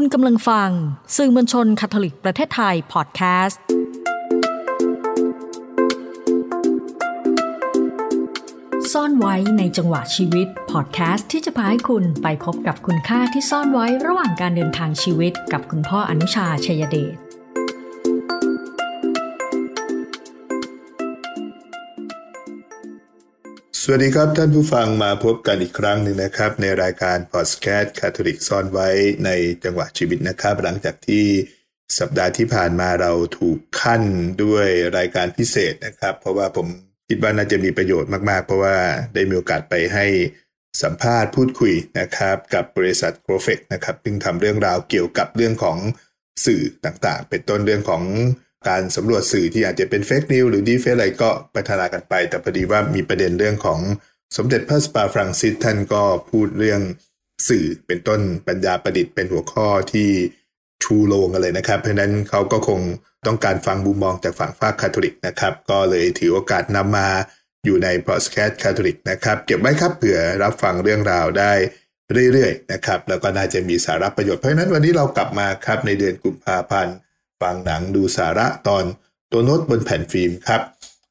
คุณกำลังฟัง สื่อมวลชนคาทอลิกประเทศไทยพอดแคสต์ ซ่อนไว้ในจังหวะชีวิตพอดแคสต์ที่จะพาให้คุณไปพบกับคุณค่าที่ซ่อนไว้ระหว่างการเดินทางชีวิตกับคุณพ่ออนุชาชัยเดช สวัสดีครับท่านผู้ฟังมาพบกันอีกครั้งหนึ่งนะครับ ในรายการพอดแคสต์คาทอลิกซ่อนไว้ในจังหวะชีวิตนะครับ หลังจากที่สัปดาห์ที่ผ่านมาเราถูกขั้นด้วยรายการพิเศษนะครับ เพราะว่าผมคิดว่าน่าจะมีประโยชน์มาก ๆ เพราะว่าได้มีโอกาสไปให้สัมภาษณ์พูดคุยนะครับ กับบริษัทโกรเฟกนะครับซึ่งทำเรื่องราวเกี่ยวกับเรื่องของสื่อต่างๆ เป็นต้นเรื่องของ การสำรวจสื่อที่อาจจะเป็นเฟกนิวหรือดีเฟกอะไรก็พัฒนากันไป แต่พอดีว่ามีประเด็นเรื่องของสมเด็จพระสันตะปาปาฟรังซิสท่านก็พูดเรื่องสื่อเป็นต้นปัญญาประดิษฐ์เป็นหัวข้อที่ชูโรงกันเลยนะครับ เพราะนั้นเขาก็คงต้องการฟังมุมมองจากฝั่งฝากคาทอลิกนะครับ ก็เลยถือโอกาสนำมาอยู่ในพอดแคสต์คาทอลิกนะครับ เก็บไว้ครับเผื่อรับฟังเรื่องราวได้เรื่อยๆนะครับ แล้วก็น่าจะมีสาระประโยชน์เพราะนั้นวันนี้เรากลับมาครับในเดือนกุมภาพันธ์ ฟังหนังดูสาระตอนตัวโน้ตบนแผ่นฟิล์มครับ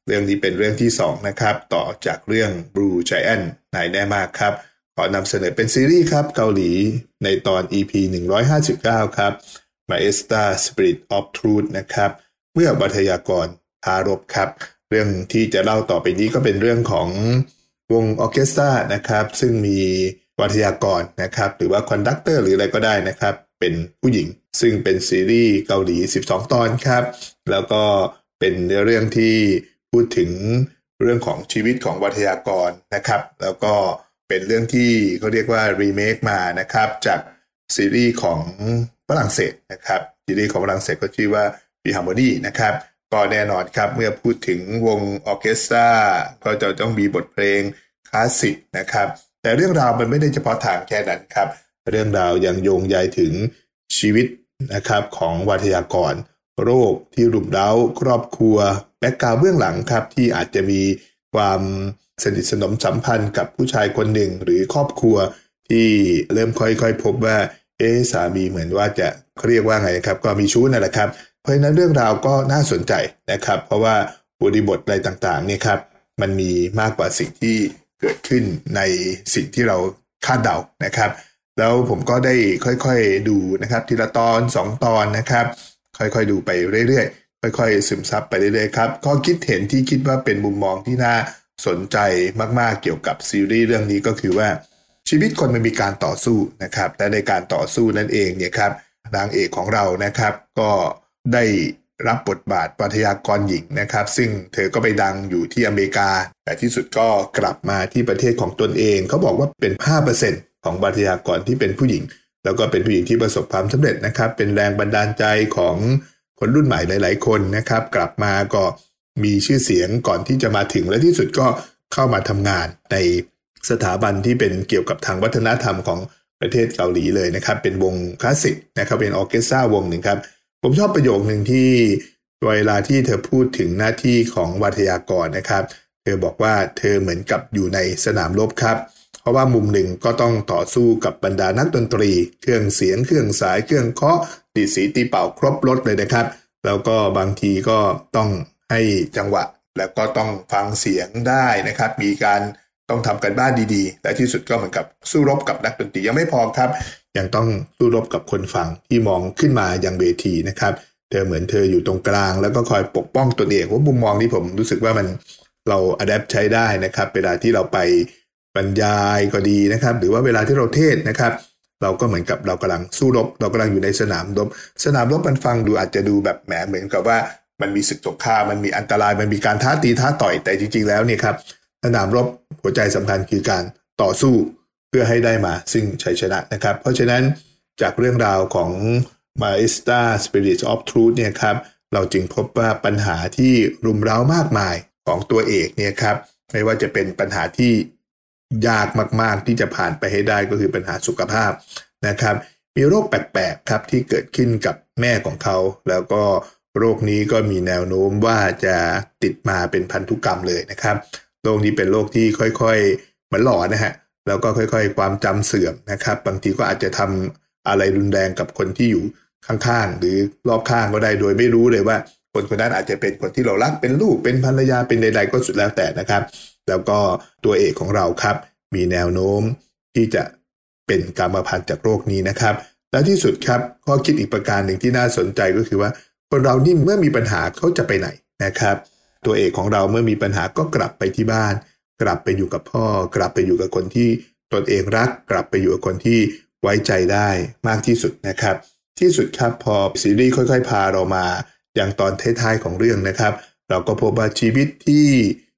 เรื่องนี้เป็นเรื่องที่ 2 นะครับ ต่อจากเรื่อง Blue Giant นายแน่มากครับ ขอนำเสนอเป็นซีรีส์ครับ เกาหลีในตอน EP 159 ครับ Maestra Strings of Truth นะครับ เมื่อวาทยกรท้ารบครับ เรื่องที่จะเล่าต่อไปนี้ก็เป็นเรื่องของวงออเคสตรานะครับ ซึ่งมีวาทยกรนะครับ หรือว่า conductor หรืออะไรก็ได้นะครับ เป็นผู้หญิง ซึ่งเป็นซีรีส์เกาหลี 12 ตอนครับ แล้วก็เป็นเรื่องที่พูดถึงเรื่องของชีวิตของวัทยากรนะครับ แล้วก็เป็นเรื่องที่เขาเรียกว่ารีเมคมานะครับ จากซีรีส์ของฝรั่งเศสนะครับซีรีส์ของฝรั่งเศสก็ชื่อว่า p ีฮาร์โมนีนะครับก็แน่นอนครับเมื่อพูดถึงวงออเคสตราก็จะต้องมีบทเพลงคลาสสิกนะครับ แต่เรื่องราวมันไม่ได้เฉพาะทางแค่นั้นครับ เรื่องราวยังโยงใยถึงชีวิต นะครับของวัทยากร โรคที่รุมเร้าครอบครัวแบ็กกราวเบื้องหลังครับ ที่อาจจะมีความสนิทสนมสัมพันธ์กับผู้ชายคนหนึ่งหรือครอบครัวที่เริ่มค่อยๆ พบว่า เอ๊สามีเหมือนว่าจะเขาเรียกว่าไงครับ ก็มีชู้นั่นแหละครับ เพราะฉะนั้นเรื่องราวก็น่าสนใจนะครับ เพราะว่าบริบทอะไรต่างๆเนี่ยครับ มันมีมากกว่าสิ่งที่เกิดขึ้นในสิ่งที่เราคาดเดานะครับ แล้วผมก็ได้ค่อยๆดูนะครับ ทีละตอน 2 ตอนนะครับ ค่อยๆดูไปเรื่อยๆ ค่อยๆ ซึมซับไปเรื่อยๆครับก็คิดเห็นที่คิดว่าเป็นมุมมองที่น่าสนใจมากๆเกี่ยวกับซีรีส์เรื่องนี้ก็คือว่าชีวิตคนมันมีการต่อสู้นะครับ และในการต่อสู้นั่นเองเนี่ยครับนางเอกของเรานะครับ ก็ได้รับบทบาทปัทยากรหญิงนะครับ ซึ่งเธอก็ไปดังอยู่ที่อเมริกา แต่ที่สุดก็กลับมาที่ประเทศของตนเองเขาบอกว่าเป็น 5% ของปัทยากรที่เป็นผู้หญิง แล้วก็เป็นผู้หญิงที่ประสบความสำเร็จนะครับ เป็นแรงบันดาลใจของคนรุ่นใหม่หลาย ๆ คนนะครับ กลับมาก็มีชื่อเสียงก่อนที่จะมาถึงและที่สุดก็เข้ามาทำงานในสถาบันที่เป็นเกี่ยวกับทางวัฒนธรรมของประเทศเกาหลีเลยนะครับ เป็นวงคลาสสิกนะครับเป็นออเคสตราวงหนึ่งครับ ผมชอบประโยคหนึ่งที่เวลาที่เธอพูดถึงหน้าที่ของวัทยากรนะครับ เธอบอกว่าเธอเหมือนกับอยู่ในสนามรบครับเราะว่ามุมหนึ่งก็ต้องต่อสู้กับบรรดานักดนตรี เครื่องเสียง เครื่องสาย เครื่องเคาะตีสีตีเป่าครบรถเลยนะครับ แล้วก็บางทีก็ต้องให้จังหวะ แล้วก็ต้องฟังเสียงได้นะครับ มีการต้องทำกันบ้านดีๆ และที่สุดก็เหมือนกับสู้รบกับนักดนตรียังไม่พอครับ ยังต้องสู้รบกับคนฟังที่มองขึ้นมายังเวทีนะครับ เธอเหมือนเธออยู่ตรงกลาง แล้วก็คอยปกป้องตนเองว่ามุมมองที่ผมรู้สึกว่ามันเราอัดแอปใช้ได้นะครับ เวลาที่เราไป บรรยายก็ดีนะครับ หรือว่าเวลาที่เราเทศนะครับ เราก็เหมือนกับเรากำลังสู้รบ เรากำลังอยู่ในสนามรบ สนามรบมันฟังดูอาจจะดูแบบแหมเหมือนกับว่ามันมีศึกสงครามมันมีอันตรายมันมีการท้าตีท้าต่อยแต่จริง ๆ แล้วเนี่ยครับสนามรบหัวใจสำคัญคือการต่อสู้เพื่อให้ได้มาซึ่งชัยชนะนะครับ เพราะฉะนั้นจากเรื่องราวของ Maesta Spirit of Truth เนี่ยครับเราจึงพบว่าปัญหาที่รุมเร้ามากมายของตัวเอกเนี่ยครับไม่ว่าจะเป็นปัญหาที่ ยากมาก ๆ ที่จะผ่านไปให้ได้ก็คือปัญหาสุขภาพนะครับ มีโรคแปลกๆครับที่เกิดขึ้นกับแม่ของเขา แล้วก็โรคนี้ก็มีแนวโน้มว่าจะติดมาเป็นพันธุกรรมเลยนะครับโรคนี้เป็นโรคที่ค่อยๆมือนหลอนนะฮะแล้วก็ค่อยๆ ความจำเสื่อมนะครับ บางทีก็อาจจะทำอะไรรุนแรงกับคนที่อยู่ข้างๆ หรือรอบข้างก็ได้โดยไม่รู้เลยว่า คนคนนั้นอาจจะเป็นคนที่เรารักเป็นลูกเป็นภรรยาเป็นใด ๆ ก็สุดแล้วแต่นะครับ แล้วก็ตัวเอกของเราครับ มีแนวโน้มที่จะเป็นกรรมพันธุ์จากโรคนี้นะครับ และที่สุดครับข้อคิดอีกประการหนึ่งที่น่าสนใจก็คือว่า คนเรานี่เมื่อมีปัญหาเขาจะไปไหนนะครับ ตัวเอกของเราเมื่อมีปัญหาก็กลับไปที่บ้าน กลับไปอยู่กับพ่อ กลับไปอยู่กับคนที่ตนเองรัก กลับไปอยู่กับคนที่ไว้ใจได้มากที่สุดนะครับ ที่สุดครับพอซีรีส์ค่อย ๆ พาเรามา อย่างตอนท้ายๆของเรื่องนะครับ เราก็พบว่าชีวิตที่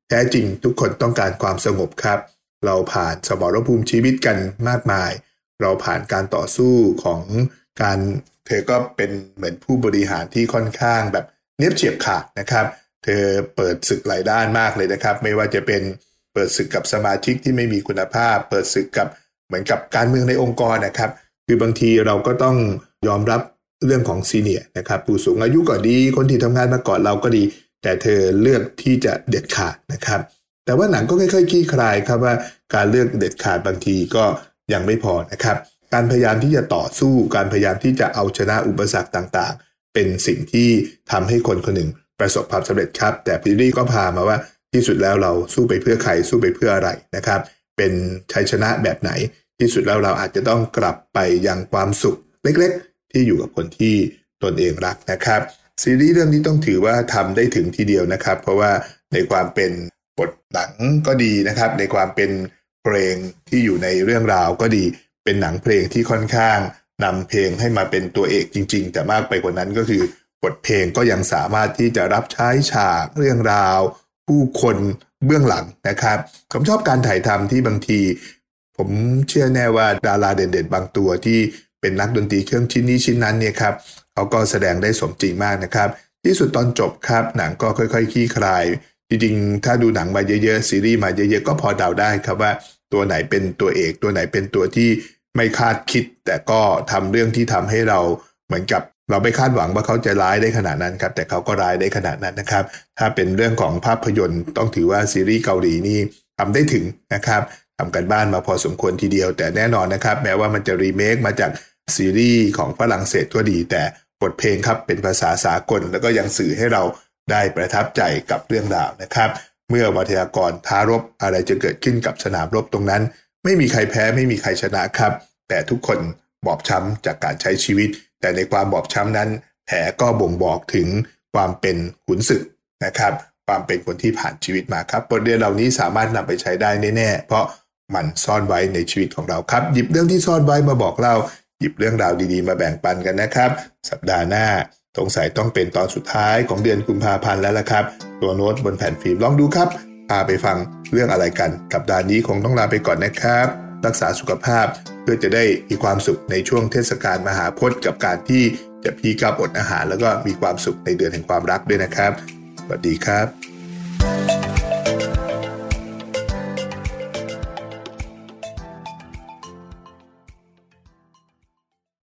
แท้จริงทุกคนต้องการความสงบครับ เราผ่านสมรภูมิชีวิตกันมากมาย เราผ่านการต่อสู้ของการเธอก็เป็นเหมือนผู้บริหารที่ค่อนข้างแบบเนียบเฉียบขาดนะครับ เธอเปิดศึกหลายด้านมากเลยนะครับ ไม่ว่าจะเป็นเปิดศึกกับสมาชิกที่ไม่มีคุณภาพ เปิดศึกกับเหมือนกับการเมืองในองค์กรนะครับ คือบางทีเราก็ต้องยอมรับ เรื่องของซีเนียนะครับผู้สูงอายุก็ดี คนที่ทำงานมาก่อนเราก็ดี แต่เธอเลือกที่จะเด็ดขาดนะครับ แต่ว่าหนังก็ค่อยๆคลี่คลายครับว่าการเลือกเด็ดขาดบางทีก็ยังไม่พอนะครับ การพยายามที่จะต่อสู้การพยายามที่จะเอาชนะอุปสรรคต่างๆ เป็นสิ่งที่ทำให้คนคนหนึ่งประสบความสำเร็จครับ แต่พีรี่ก็พามาว่าที่สุดแล้วเราสู้ไปเพื่อใครสู้ไปเพื่ออะไรนะครับ เป็นชัยชนะแบบไหนที่สุดแล้วเราอาจจะต้องกลับไปยังความสุขเล็กๆ ที่อยู่กับคนที่ตนเองรักนะครับซีรีส์เรื่องนี้ต้องถือว่าทำได้ถึงทีเดียวนะครับ เพราะว่าในความเป็นบทหนังก็ดีนะครับ ในความเป็นเพลงที่อยู่ในเรื่องราวก็ดีเป็นหนังเพลงที่ค่อนข้างนำเพลงให้มาเป็นตัวเอกจริง ๆ แต่มากไปกว่านั้นก็คือบทเพลงก็ยังสามารถที่จะรับใช้ฉากเรื่องราว ผู้คนเบื้องหลังนะครับผมชอบการถ่ายทำที่บางที ผมเชื่อแน่ว่าดาราเด่นๆ บางตัวที่ เป็นนักดนตรีเครื่องชิ้นนี้ชิ้นนั้นเนี่ยครับเขาก็แสดงได้สมจริงมากนะครับ ที่สุดตอนจบครับหนังก็ค่อยๆคลี่คลาย จริงๆ ถ้าดูหนังมาเยอะๆซีรีส์มาเยอะๆก็พอเดาได้ครับว่าตัวไหนเป็นตัวเอก ตัวไหนเป็นตัวที่ไม่คาดคิด แต่ก็ทำเรื่องที่ทำให้เราเหมือนกับเราไม่คาดหวังว่าเขาจะร้ายได้ขนาดนั้นครับแต่เขาก็ร้ายได้ขนาดนั้นนะครับ ถ้าเป็นเรื่องของภาพยนตร์ต้องถือว่าซีรีส์เกาหลีนี่ทำได้ถึงนะครับ ทำกันบ้านมาพอสมควรทีเดียว แต่แน่นอนนะครับ แม้ว่ามันจะรีเมคมาจากซีรีส์ของฝรั่งเศสก็ดี แต่บทเพลงครับเป็นภาษาสากล แล้วก็ยังสื่อให้เราได้ประทับใจกับเรื่องราวนะครับ เมื่อวัทยากรท้ารบอะไรจะเกิดขึ้นกับสนามรบตรงนั้น ไม่มีใครแพ้ไม่มีใครชนะครับ แต่ทุกคนบอบช้ำจากการใช้ชีวิต แต่ในความบอบช้ำนั้น แผลก็บ่งบอกถึงความเป็นขุนศึกนะครับ ความเป็นคนที่ผ่านชีวิตมาครับบทเรียนเหล่านี้สามารถนำไปใช้ได้แน่ๆเพราะ มันซ่อนไว้ในชีวิตของเราครับ หยิบเรื่องที่ซ่อนไว้มาบอกเล่า หยิบเรื่องราวดีๆ มาแบ่งปันกันนะครับ สัปดาห์หน้าสงสัยต้องเป็นตอนสุดท้ายของเดือนกุมภาพันธ์แล้วละครับ ตัวโน้ตบนแผ่นฟิล์มลองดูครับพาไปฟังเรื่องอะไรกันกับดานนี้คงต้องลาไปก่อนนะครับ รักษาสุขภาพเพื่อจะได้มีความสุขในช่วงเทศกาลมหาพจน์กับการที่จะพีกับอดอาหาร แล้วก็มีความสุขในเดือนแห่งความรักด้วยนะครับสวัสดีครับ